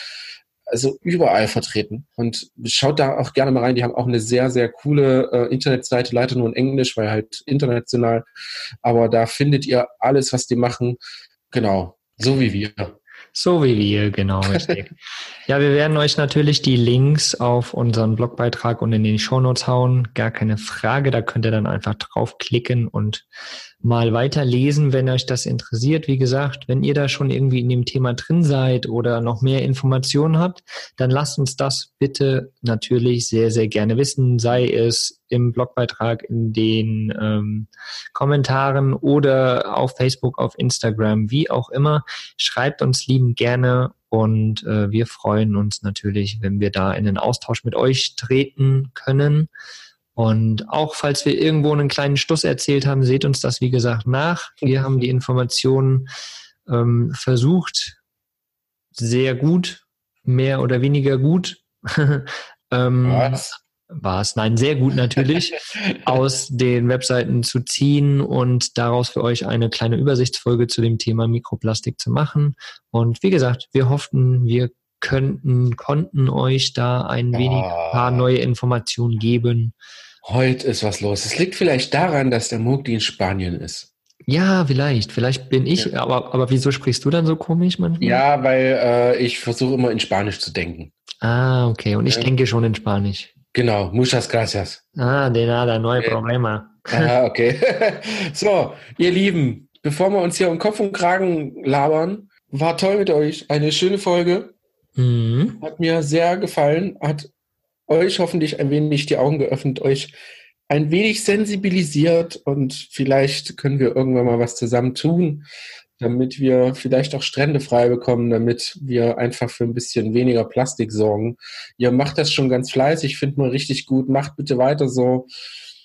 [SPEAKER 3] also überall vertreten. Und schaut da auch gerne mal rein. Die haben auch eine sehr, sehr coole äh, Internetseite, leider nur in Englisch, weil halt international. Aber da findet ihr alles, was die machen. Genau, so wie wir.
[SPEAKER 4] So wie wir, genau, (laughs) ja, wir werden euch natürlich die Links auf unseren Blogbeitrag und in den Shownotes hauen. Gar keine Frage, da könnt ihr dann einfach draufklicken und mal weiterlesen, wenn euch das interessiert. Wie gesagt, wenn ihr da schon irgendwie in dem Thema drin seid oder noch mehr Informationen habt, dann lasst uns das bitte natürlich sehr, sehr gerne wissen, sei es im Blogbeitrag, in den ähm, Kommentaren oder auf Facebook, auf Instagram, wie auch immer. Schreibt uns lieben gerne und äh, wir freuen uns natürlich, wenn wir da in den Austausch mit euch treten können. Und auch falls wir irgendwo einen kleinen Stuss erzählt haben, seht uns das, wie gesagt, nach. Wir haben die Informationen ähm, versucht, sehr gut, mehr oder weniger gut. (laughs) ähm, Was? War es? Nein, sehr gut natürlich, (laughs) aus den Webseiten zu ziehen und daraus für euch eine kleine Übersichtsfolge zu dem Thema Mikroplastik zu machen. Und wie gesagt, wir hofften, wir könnten, konnten euch da ein wenig ein paar neue Informationen geben.
[SPEAKER 3] Heute ist was los. Es liegt vielleicht daran, dass der Mugdi in Spanien ist.
[SPEAKER 4] Ja, vielleicht. Vielleicht bin ich, ja. aber, aber wieso sprichst du dann so komisch manchmal?
[SPEAKER 3] Ja, weil äh, ich versuche immer in Spanisch zu denken.
[SPEAKER 4] Ah, okay. Und ich ja. denke schon in Spanisch.
[SPEAKER 3] Genau. Muchas gracias.
[SPEAKER 4] Ah, de nada, no hay problema.
[SPEAKER 3] Ah, (laughs) okay. (laughs) so, ihr Lieben, bevor wir uns hier um Kopf und Kragen labern, war toll mit euch. Eine schöne Folge. Mhm. Hat mir sehr gefallen. Hat euch hoffentlich ein wenig die Augen geöffnet, euch ein wenig sensibilisiert und vielleicht können wir irgendwann mal was zusammen tun, damit wir vielleicht auch Strände frei bekommen, damit wir einfach für ein bisschen weniger Plastik sorgen. Ihr macht das schon ganz fleißig, finde mal richtig gut. Macht bitte weiter so.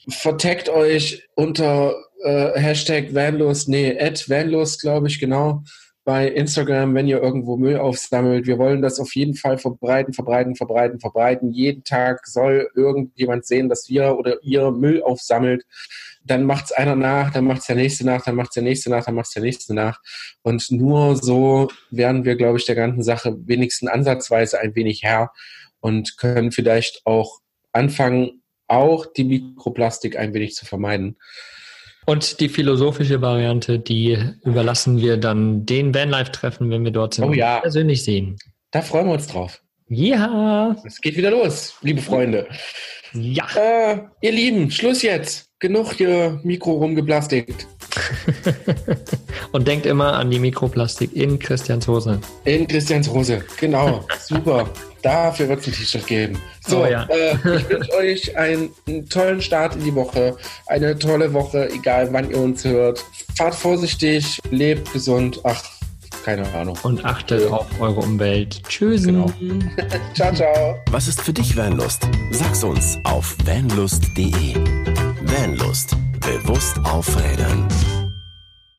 [SPEAKER 3] Verteckt euch unter äh, Hashtag Vanlos, nee, at Vanlos, glaube ich, genau bei Instagram, wenn ihr irgendwo Müll aufsammelt. Wir wollen das auf jeden Fall verbreiten, verbreiten, verbreiten, verbreiten. Jeden Tag soll irgendjemand sehen, dass wir oder ihr Müll aufsammelt. Dann macht es einer nach, dann macht es der nächste nach, dann macht es der nächste nach, dann macht es der nächste nach. Und nur so werden wir, glaube ich, der ganzen Sache wenigstens ansatzweise ein wenig Herr und können vielleicht auch anfangen, auch die Mikroplastik ein wenig zu vermeiden.
[SPEAKER 4] Und die philosophische Variante, die überlassen wir dann den Vanlife-Treffen, wenn wir dort sind,
[SPEAKER 3] oh, ja.
[SPEAKER 4] persönlich sehen.
[SPEAKER 3] Da freuen wir uns drauf.
[SPEAKER 4] Ja.
[SPEAKER 3] Es geht wieder los, liebe Freunde.
[SPEAKER 4] Ja.
[SPEAKER 3] Äh, ihr Lieben, Schluss jetzt. Genug hier Mikro rumgeplastikt. (laughs)
[SPEAKER 4] Und denkt immer an die Mikroplastik in Christians Hose.
[SPEAKER 3] In Christians Hose, genau. Super. (laughs) Dafür wird es ein T-Shirt geben. So, oh, ja. äh, ich wünsche (laughs) euch einen, einen, tollen Start in die Woche, eine tolle Woche, egal wann ihr uns hört. Fahrt vorsichtig, lebt gesund. Ach, keine Ahnung.
[SPEAKER 4] Und achtet ja. auf eure Umwelt. Tschüss. Genau. (laughs)
[SPEAKER 3] ciao, ciao.
[SPEAKER 2] Was ist für dich Vanlust? Sag's uns auf vanlust.de. Vanlust. Bewusst aufrädern.